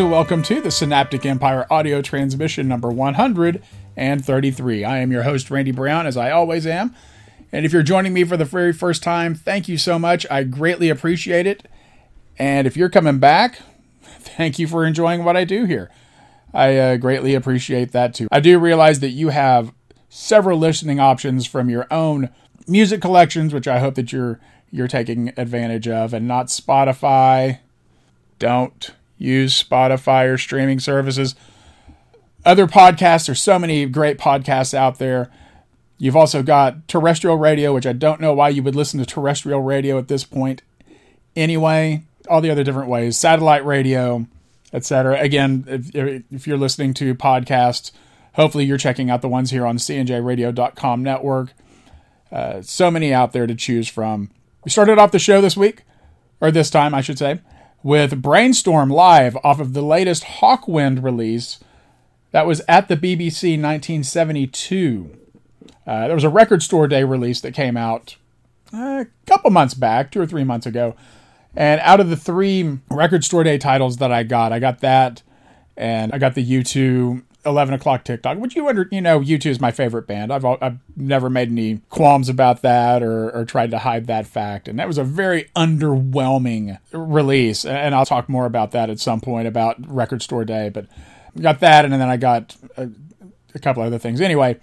And welcome to the Synaptic Empire audio transmission number 133. I am your host, Randy Brown, as I always am. And if you're joining me for the very first time, thank you so much. I greatly appreciate it. And if you're coming back, thank you for enjoying what I do here. I uh, greatly appreciate that too. I do realize that you have several listening options from your own music collections, which I hope that you're you're taking advantage of, and not Spotify. Don't use Spotify or streaming services. Other podcasts, there's so many great podcasts out there. You've also got terrestrial radio, which I don't know why you would listen to terrestrial radio at this point. Anyway, all the other different ways, satellite radio, etc. Again, if, if you're listening to podcasts, hopefully you're checking out the ones here on cnjradio.com network. Uh, so many out there to choose from. We started off the show this week, or this time, I should say, with Brainstorm Live off of the latest Hawkwind release that was at the BBC 1972. Uh, there was a record store day release that came out uh, a couple months back, two or three months ago. And out of the three record store day titles that I got, I got that, and I got the U2 11 o'clock Tick Tock, which you under, you know, U2 is my favorite band. I've, I've never made any qualms about that or, or tried to hide that fact. And that was a very underwhelming release. And I'll talk more about that at some point about Record Store Day. But I got that, and then I got a, a couple other things. Anyway,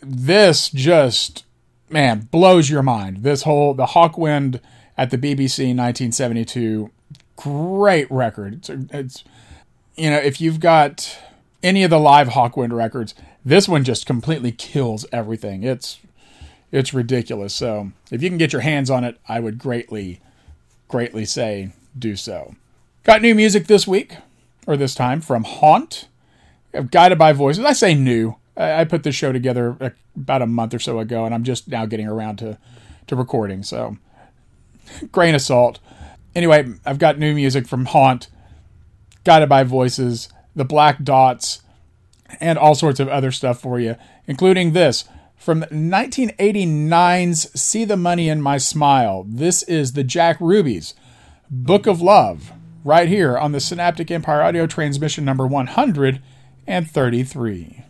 this just, man, blows your mind. This whole, the Hawkwind at the BBC in 1972, great record. It's, it's you know, if you've got any of the live Hawkwind records. This one just completely kills everything. It's it's ridiculous. So if you can get your hands on it, I would greatly, greatly say do so. Got new music this week, or this time, from Haunt, Guided by Voices. I say new. I put this show together uh, about a month or so ago, and I'm just now getting around to, to recording. So, grain of salt. Anyway, I've got new music from Haunt, Guided by Voices, the black dots, and all sorts of other stuff for you, including this from 1989's See the Money in My Smile. This is the Jack Rubies Book of Love, right here on the Synaptic Empire audio transmission number 133.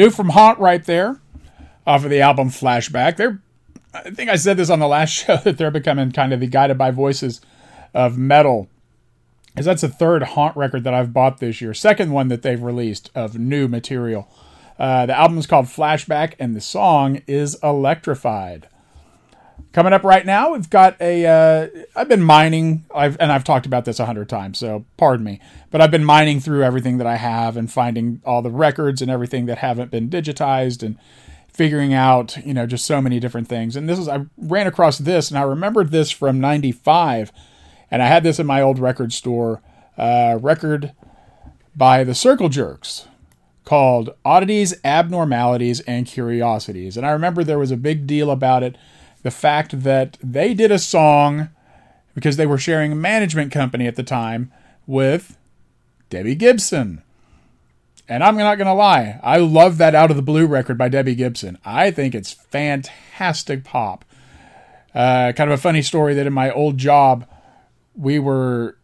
New from Haunt right there, off of the album Flashback. They're, I think I said this on the last show that they're becoming kind of the guided by voices of metal. Because that's the third Haunt record that I've bought this year. Second one that they've released of new material. Uh, the album is called Flashback, and the song is Electrified. Coming up right now, we've got a. have uh, been mining, I've, and I've talked about this a hundred times, so pardon me. But I've been mining through everything that I have and finding all the records and everything that haven't been digitized and figuring out, you know, just so many different things. And this is, I ran across this and I remembered this from 95. And I had this in my old record store, uh, record by the Circle Jerks called Oddities, Abnormalities, and Curiosities. And I remember there was a big deal about it the fact that they did a song because they were sharing a management company at the time with Debbie Gibson. And I'm not going to lie, I love that Out of the Blue record by Debbie Gibson. I think it's fantastic pop. Uh, kind of a funny story that in my old job, we were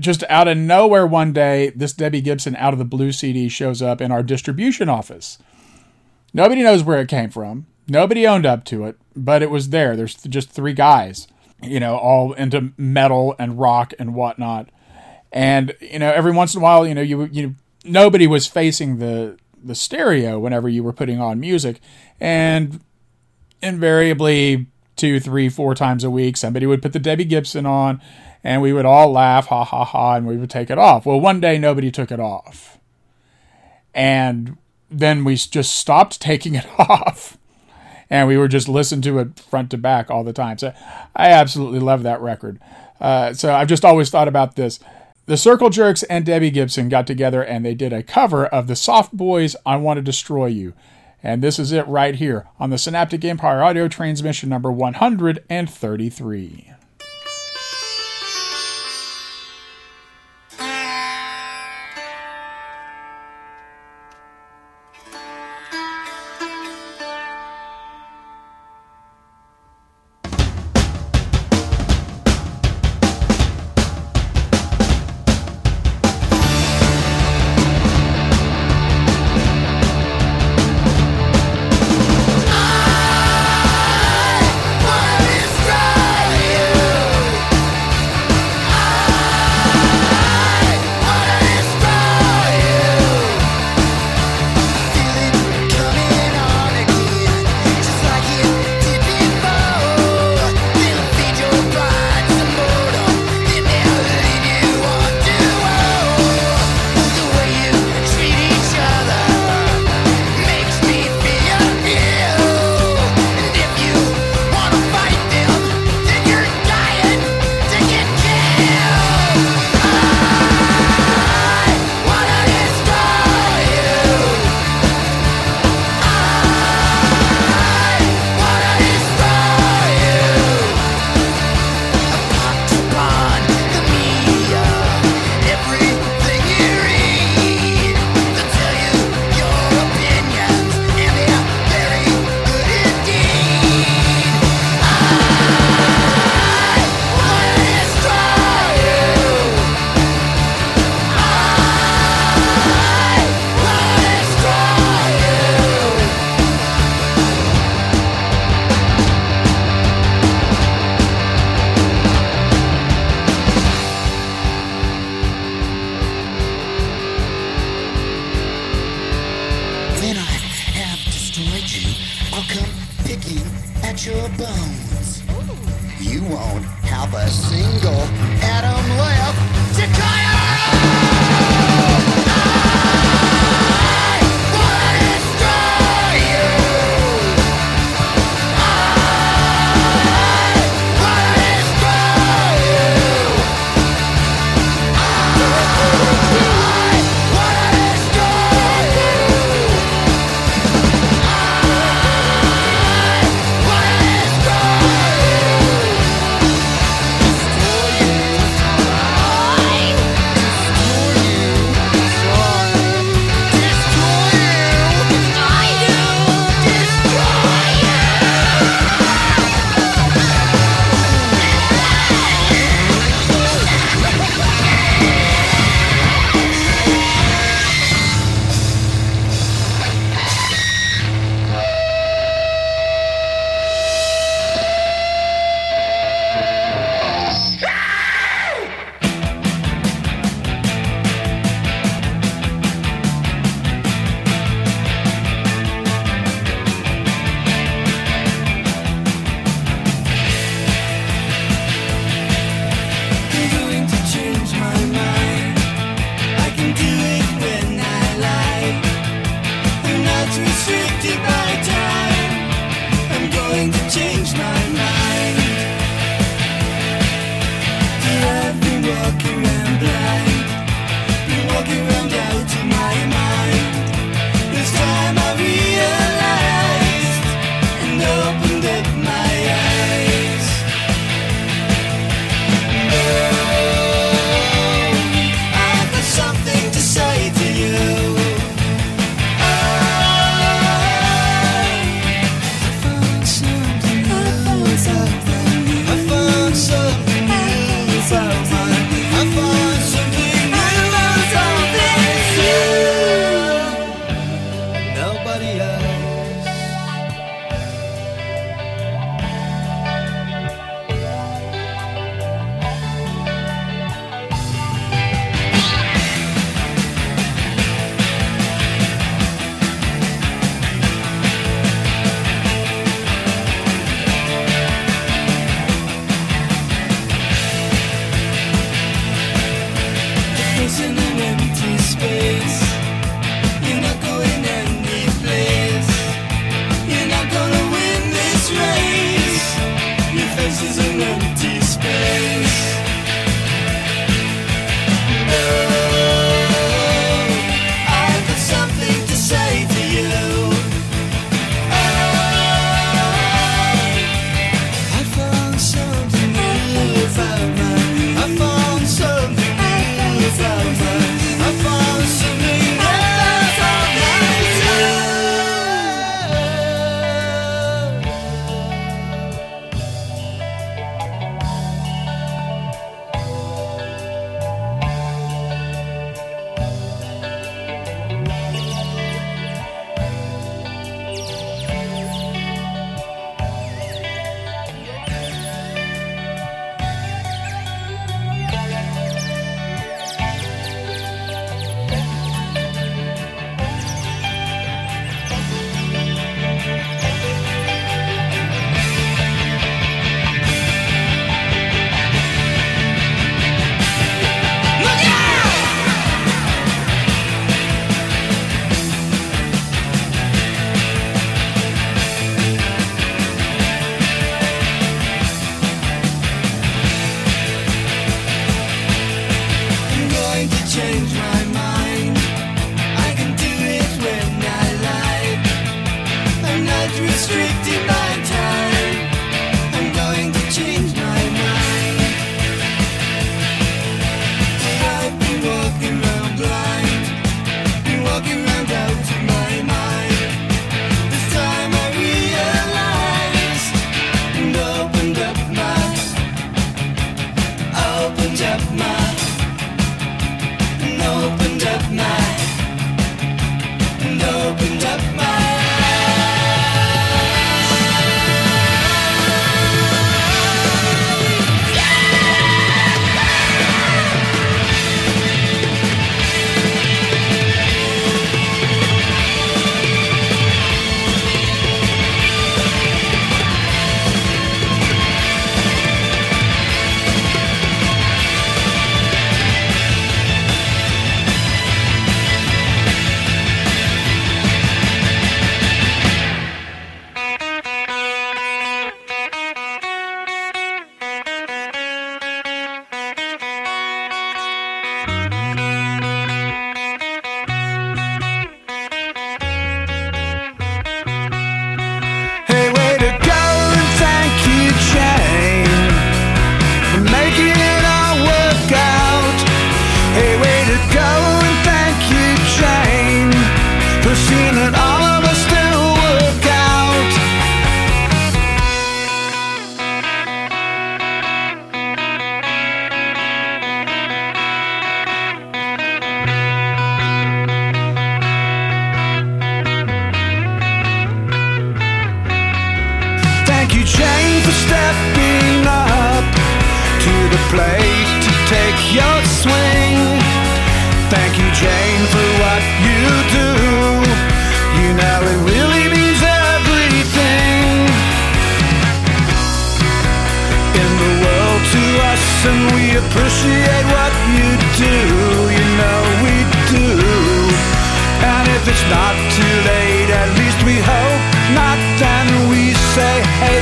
just out of nowhere one day, this Debbie Gibson Out of the Blue CD shows up in our distribution office. Nobody knows where it came from. Nobody owned up to it, but it was there. There's just three guys, you know, all into metal and rock and whatnot. And you know, every once in a while, you know, you you nobody was facing the the stereo whenever you were putting on music, and invariably two, three, four times a week, somebody would put the Debbie Gibson on, and we would all laugh, ha ha ha, and we would take it off. Well, one day nobody took it off, and then we just stopped taking it off and we were just listening to it front to back all the time. So I absolutely love that record. Uh, so I've just always thought about this. The Circle Jerks and Debbie Gibson got together and they did a cover of the Soft Boys I Want to Destroy You. And this is it right here on the Synaptic Empire audio transmission number 133.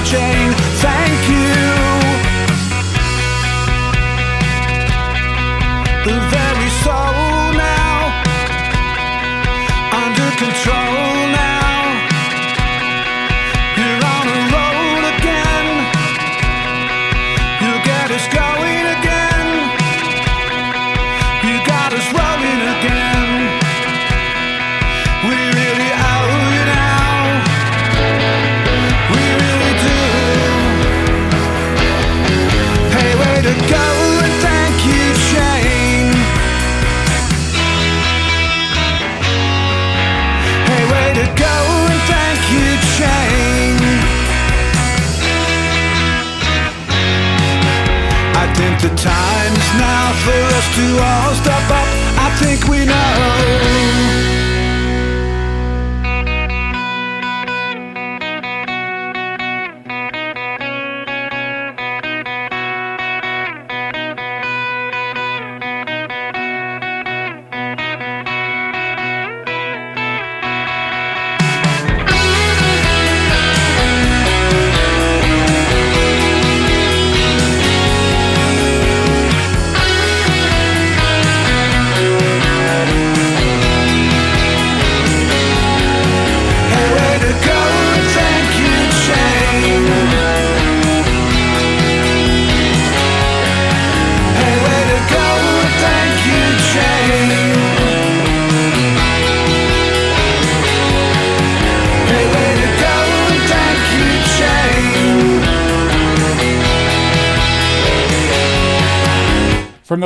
Hey,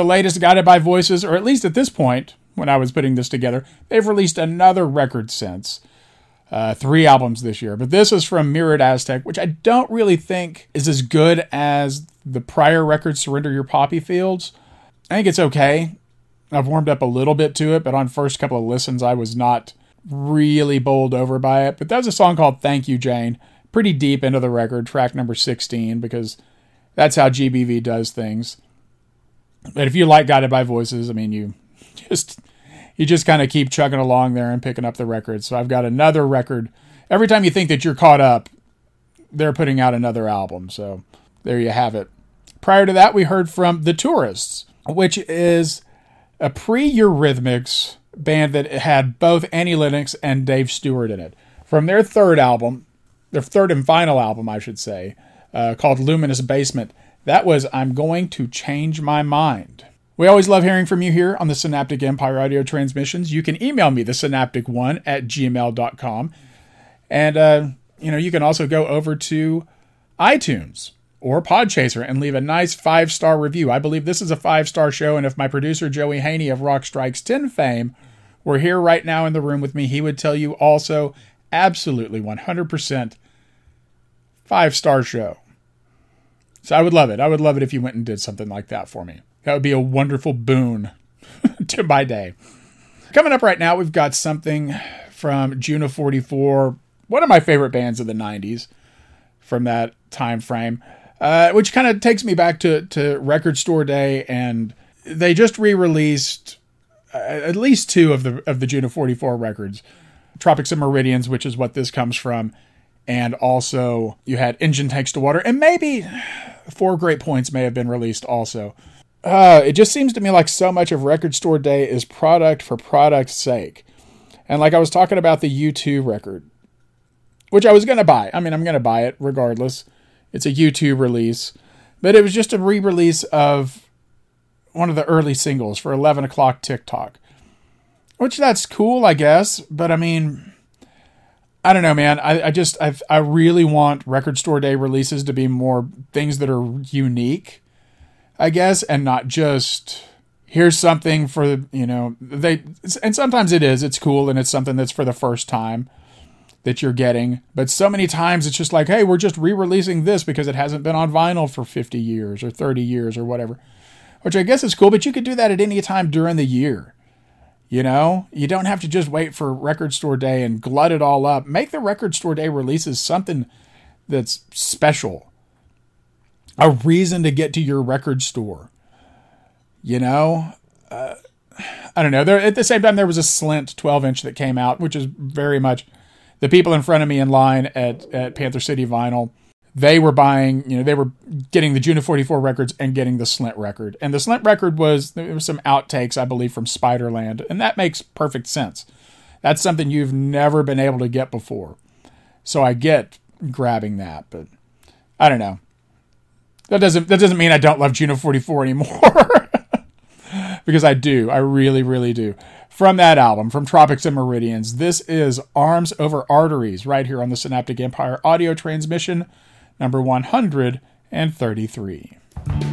the latest Guided by Voices, or at least at this point, when I was putting this together, they've released another record since. Uh, three albums this year. But this is from Mirrored Aztec, which I don't really think is as good as the prior record, Surrender Your Poppy Fields. I think it's okay. I've warmed up a little bit to it, but on first couple of listens, I was not really bowled over by it. But that's a song called Thank You, Jane. Pretty deep into the record, track number 16, because that's how GBV does things. But if you like Guided by Voices, I mean, you just you just kind of keep chugging along there and picking up the records. So I've got another record. Every time you think that you're caught up, they're putting out another album. So there you have it. Prior to that, we heard from The Tourists, which is a pre Eurythmics band that had both Annie Lennox and Dave Stewart in it. From their third album, their third and final album, I should say, uh, called Luminous Basement, that was I'm Going to Change My Mind. We always love hearing from you here on the Synaptic Empire audio transmissions. You can email me, the synaptic1 at gmail.com. And, uh, you know, you can also go over to iTunes or Podchaser and leave a nice five star review. I believe this is a five star show, and if my producer Joey Haney of Rock Strikes 10 fame were here right now in the room with me, he would tell you also absolutely 100% five star show. So I would love it. I would love it if you went and did something like that for me. That would be a wonderful boon to my day. Coming up right now, we've got something from June of 44, one of my favorite bands of the 90s from that time frame, uh, which kind of takes me back to, to Record Store Day. And they just re released uh, at least two of the, of the June of 44 records Tropics and Meridians, which is what this comes from. And also, you had Engine Takes to Water, and maybe Four Great Points may have been released also. Uh, it just seems to me like so much of Record Store Day is product for product's sake. And like I was talking about the U2 record, which I was going to buy. I mean, I'm going to buy it regardless. It's a U2 release. But it was just a re release of one of the early singles for 11 o'clock Tick Tock. Which that's cool, I guess. But I mean, I don't know, man. I, I just, I, I really want Record Store Day releases to be more things that are unique, I guess, and not just here's something for, you know, they, and sometimes it is, it's cool and it's something that's for the first time. that you're getting. But so many times it's just like, hey, we're just re releasing this because it hasn't been on vinyl for 50 years or 30 years or whatever, which I guess is cool, but you could do that at any time during the year. You know, you don't have to just wait for record store day and glut it all up. Make the record store day releases something that's special, a reason to get to your record store. You know, uh, I don't know. There at the same time there was a Slint 12 inch that came out, which is very much the people in front of me in line at at Panther City Vinyl. They were buying, you know, they were getting the June of 44 records and getting the Slint record. And the Slint record was there was some outtakes, I believe, from Spiderland, and that makes perfect sense. That's something you've never been able to get before. So I get grabbing that, but I don't know. That doesn't that doesn't mean I don't love June of 44 anymore. because I do. I really, really do. From that album, from Tropics and Meridians, this is Arms Over Arteries, right here on the Synaptic Empire audio transmission, number 133.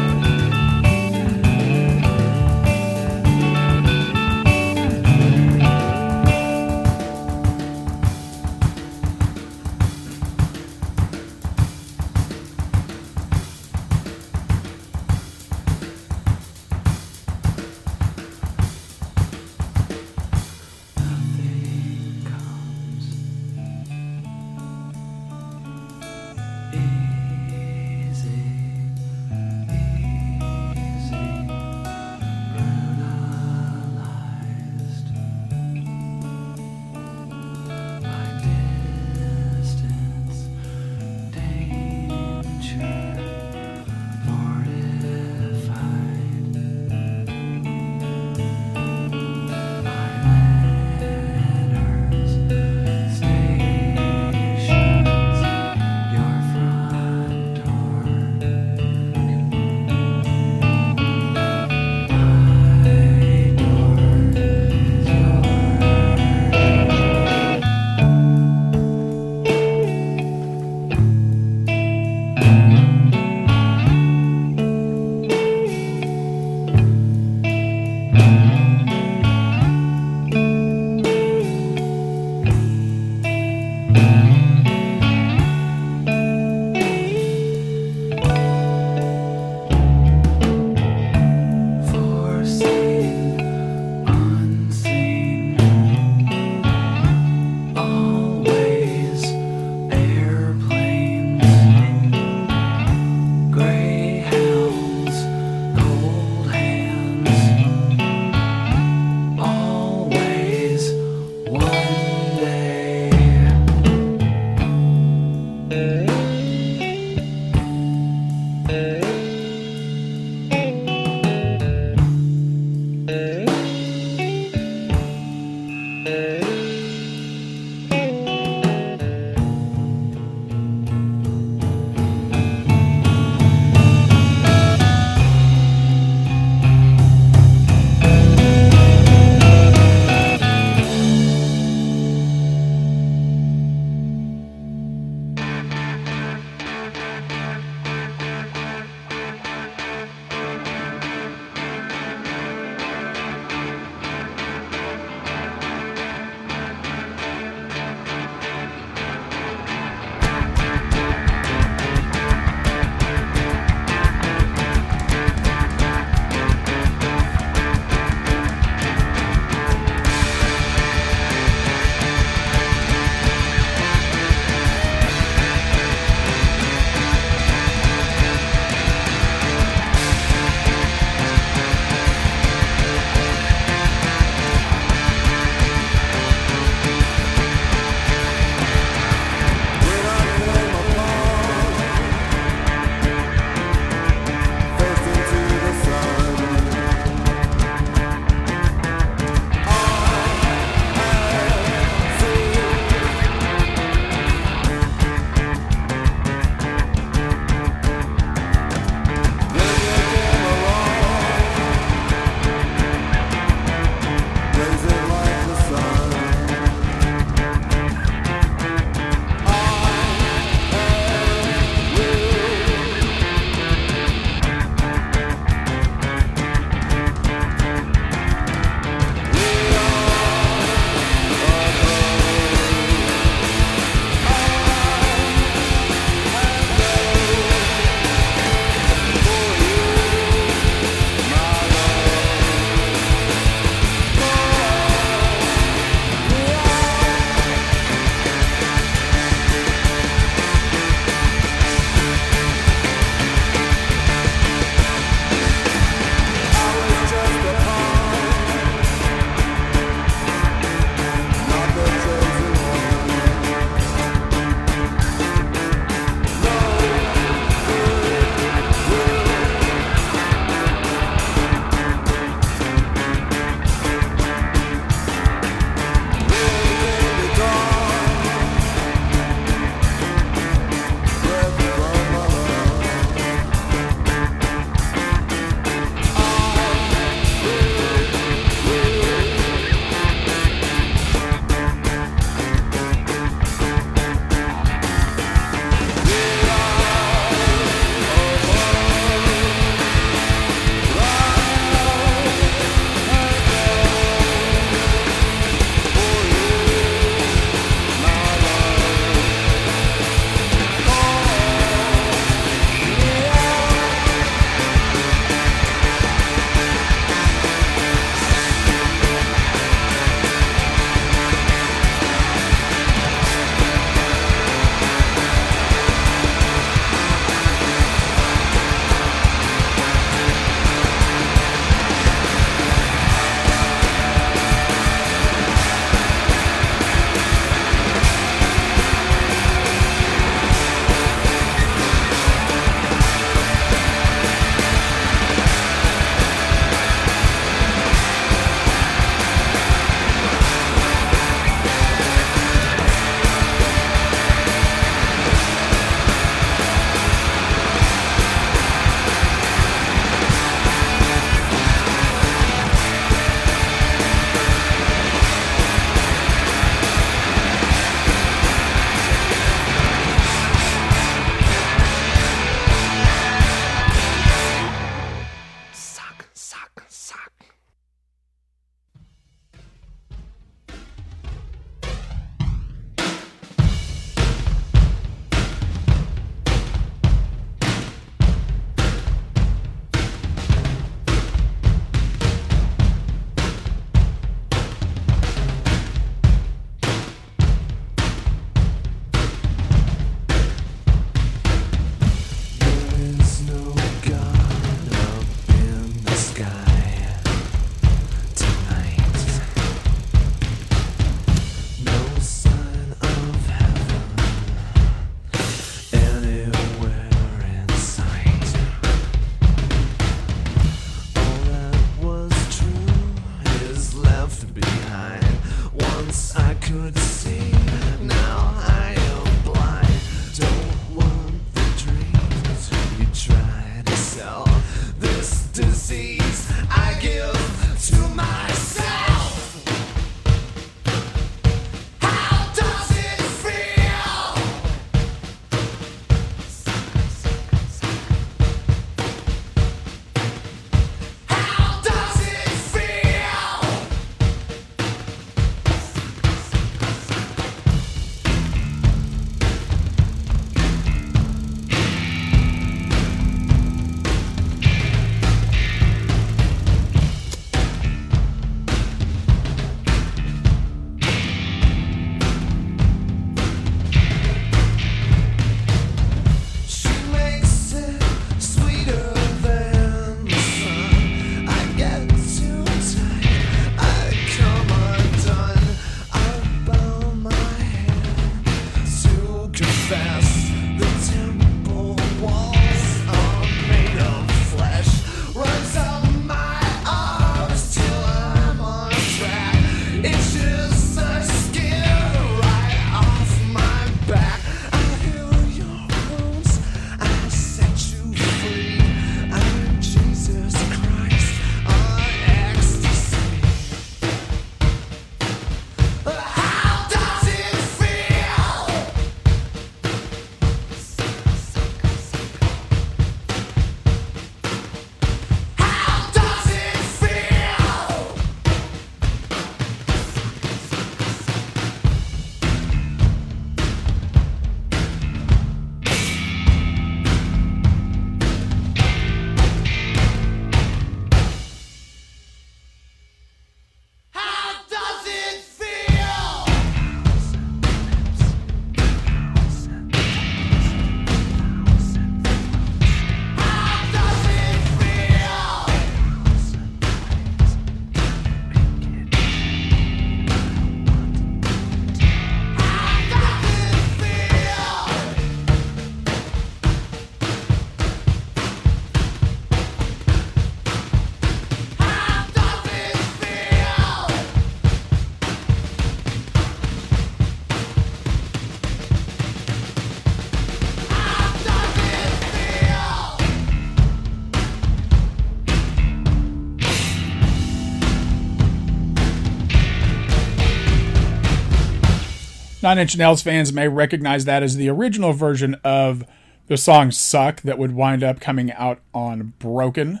Nine Inch Nails fans may recognize that as the original version of the song Suck that would wind up coming out on Broken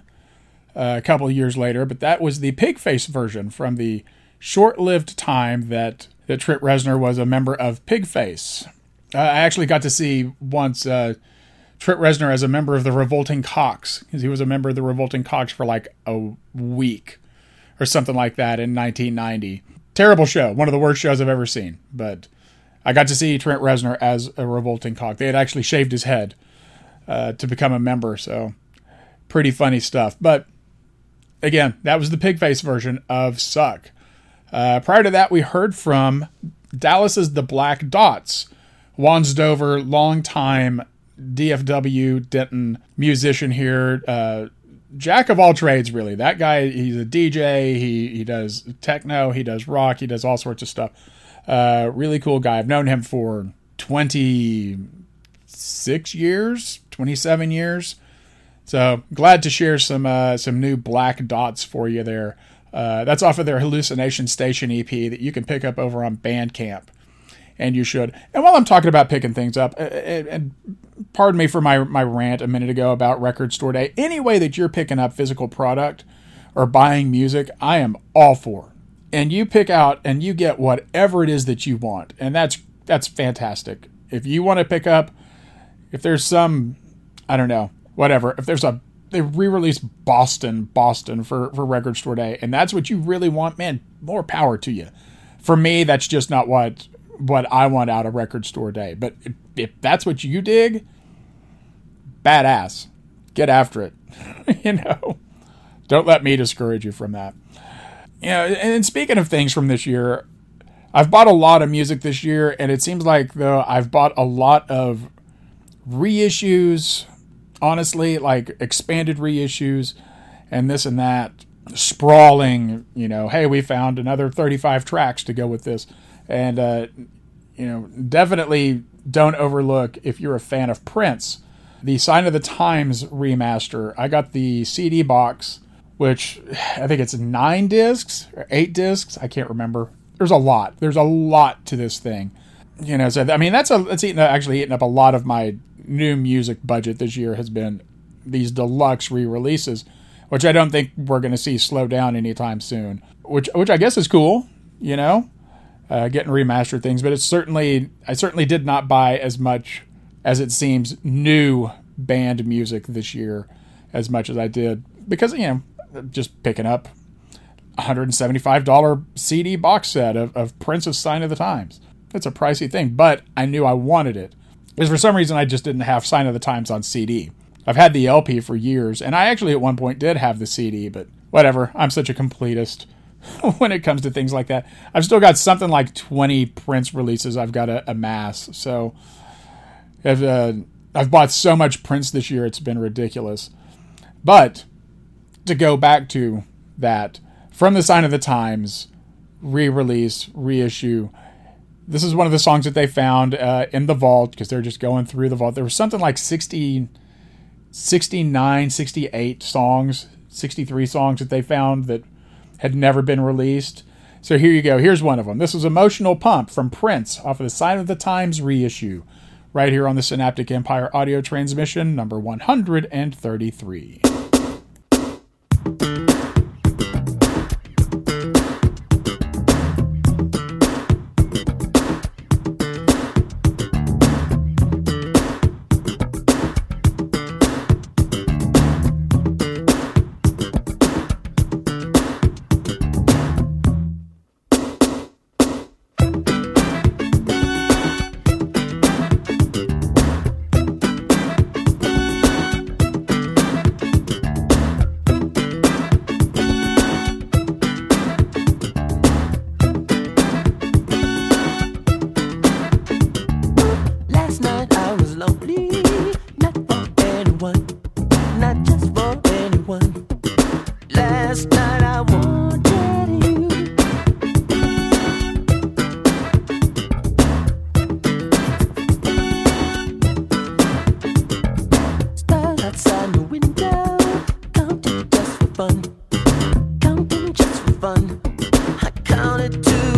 uh, a couple years later, but that was the Pigface version from the short lived time that, that Trent Reznor was a member of Pigface. Uh, I actually got to see once uh, Trent Reznor as a member of the Revolting Cocks, because he was a member of the Revolting Cocks for like a week or something like that in 1990. Terrible show, one of the worst shows I've ever seen, but I got to see Trent Reznor as a revolting cock. They had actually shaved his head uh, to become a member, so pretty funny stuff. But again, that was the Pigface version of Suck. Uh, prior to that, we heard from Dallas's The Black Dots, Wonsdover, longtime DFW Denton musician here, uh, jack of all trades, really. That guy, he's a DJ. He he does techno. He does rock. He does all sorts of stuff. Uh, really cool guy. I've known him for 26 years, 27 years. So glad to share some uh, some new black dots for you there. Uh, that's off of their Hallucination Station EP that you can pick up over on Bandcamp, and you should. And while I'm talking about picking things up, and, and pardon me for my my rant a minute ago about Record Store Day. Any way that you're picking up physical product or buying music, I am all for and you pick out and you get whatever it is that you want. And that's that's fantastic. If you want to pick up if there's some i don't know whatever if there's a they re-release boston boston for for record store day and that's what you really want man more power to you. For me that's just not what what i want out of record store day. But if, if that's what you dig badass. Get after it. You know? Don't let me discourage you from that you know, and speaking of things from this year, I've bought a lot of music this year, and it seems like though I've bought a lot of reissues, honestly, like expanded reissues, and this and that, sprawling. You know, hey, we found another 35 tracks to go with this, and uh, you know, definitely don't overlook if you're a fan of Prince, the Sign of the Times remaster. I got the CD box which I think it's nine discs or eight discs. I can't remember. There's a lot. There's a lot to this thing. You know, so I mean that's a that's eating actually eating up a lot of my new music budget this year has been these deluxe re-releases, which I don't think we're going to see slow down anytime soon. Which which I guess is cool. You know, uh, getting remastered things, but it's certainly I certainly did not buy as much as it seems new band music this year as much as I did because you know just picking up $175 CD box set of, of Prince's Sign of the Times. It's a pricey thing, but I knew I wanted it. Because for some reason I just didn't have Sign of the Times on CD. I've had the LP for years, and I actually at one point did have the CD, but whatever. I'm such a completist when it comes to things like that. I've still got something like 20 Prince releases I've got to amass. So I've, uh, I've bought so much Prince this year, it's been ridiculous. But to go back to that from the sign of the times re-release reissue. This is one of the songs that they found uh, in the vault because they're just going through the vault. There was something like 60 69 68 songs 63 songs that they found that had never been released. So here you go. Here's one of them this was emotional pump from prince off of the sign of the times reissue right here on the synaptic empire audio transmission number 133 fun. I counted 2002.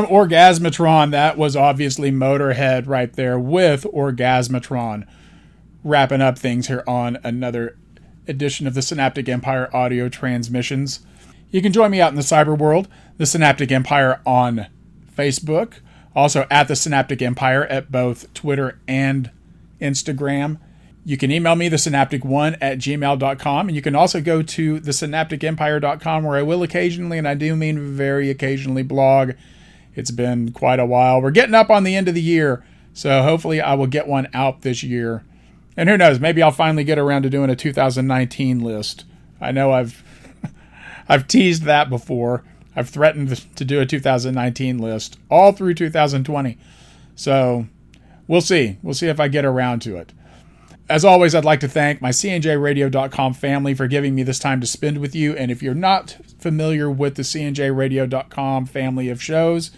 From Orgasmatron, that was obviously Motorhead right there with Orgasmatron. Wrapping up things here on another edition of the Synaptic Empire audio transmissions. You can join me out in the cyber world, the Synaptic Empire on Facebook, also at the Synaptic Empire at both Twitter and Instagram. You can email me, the synaptic1 at gmail.com, and you can also go to the synapticempire.com where I will occasionally, and I do mean very occasionally, blog it's been quite a while. We're getting up on the end of the year, so hopefully I will get one out this year. And who knows, maybe I'll finally get around to doing a 2019 list. I know I've I've teased that before. I've threatened to do a 2019 list all through 2020. So, we'll see. We'll see if I get around to it. As always, I'd like to thank my CNJRadio.com family for giving me this time to spend with you. And if you're not familiar with the CNJRadio.com family of shows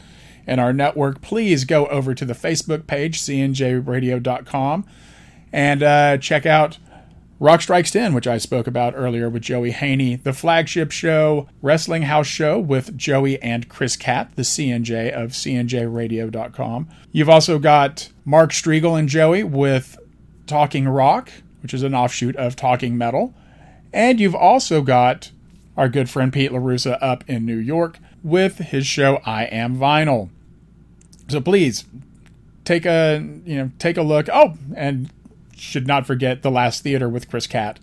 and our network, please go over to the Facebook page, CNJRadio.com, and uh, check out Rock Strikes 10, which I spoke about earlier with Joey Haney, the flagship show, Wrestling House Show with Joey and Chris Cat, the CNJ of CNJRadio.com. You've also got Mark Striegel and Joey with Talking Rock, which is an offshoot of Talking Metal. And you've also got our good friend Pete LaRussa up in New York with his show I Am Vinyl. So please take a you know take a look. Oh, and should not forget the last theater with Chris Cat.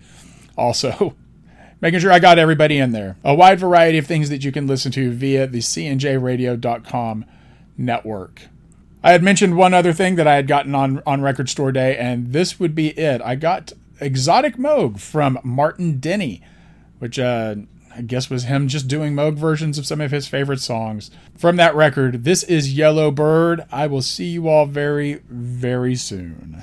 Also, making sure I got everybody in there. A wide variety of things that you can listen to via the cnjradio.com network. I had mentioned one other thing that I had gotten on on Record Store Day, and this would be it. I got Exotic Moog from Martin Denny, which uh, I guess was him just doing Moog versions of some of his favorite songs from that record. This is Yellow Bird. I will see you all very, very soon.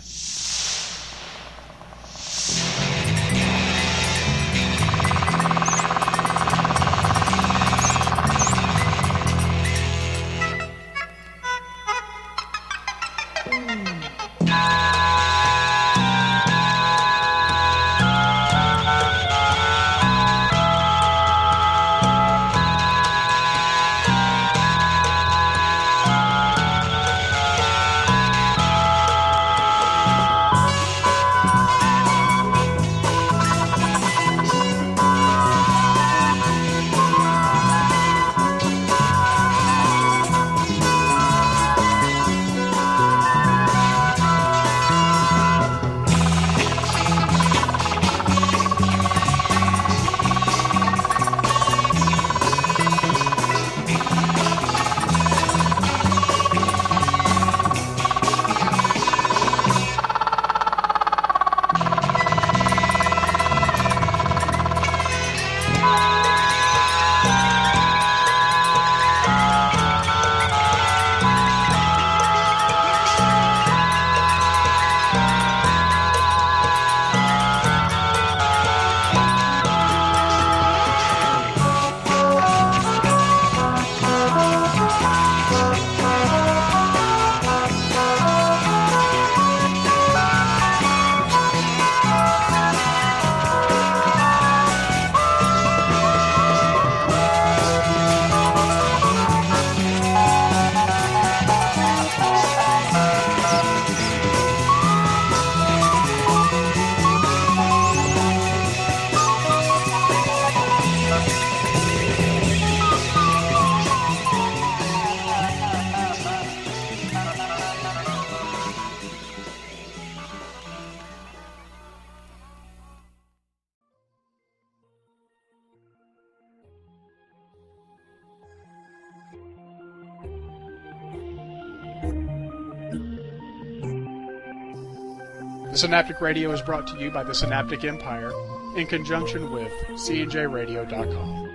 The Synaptic Radio is brought to you by the Synaptic Empire in conjunction with CNJRadio.com.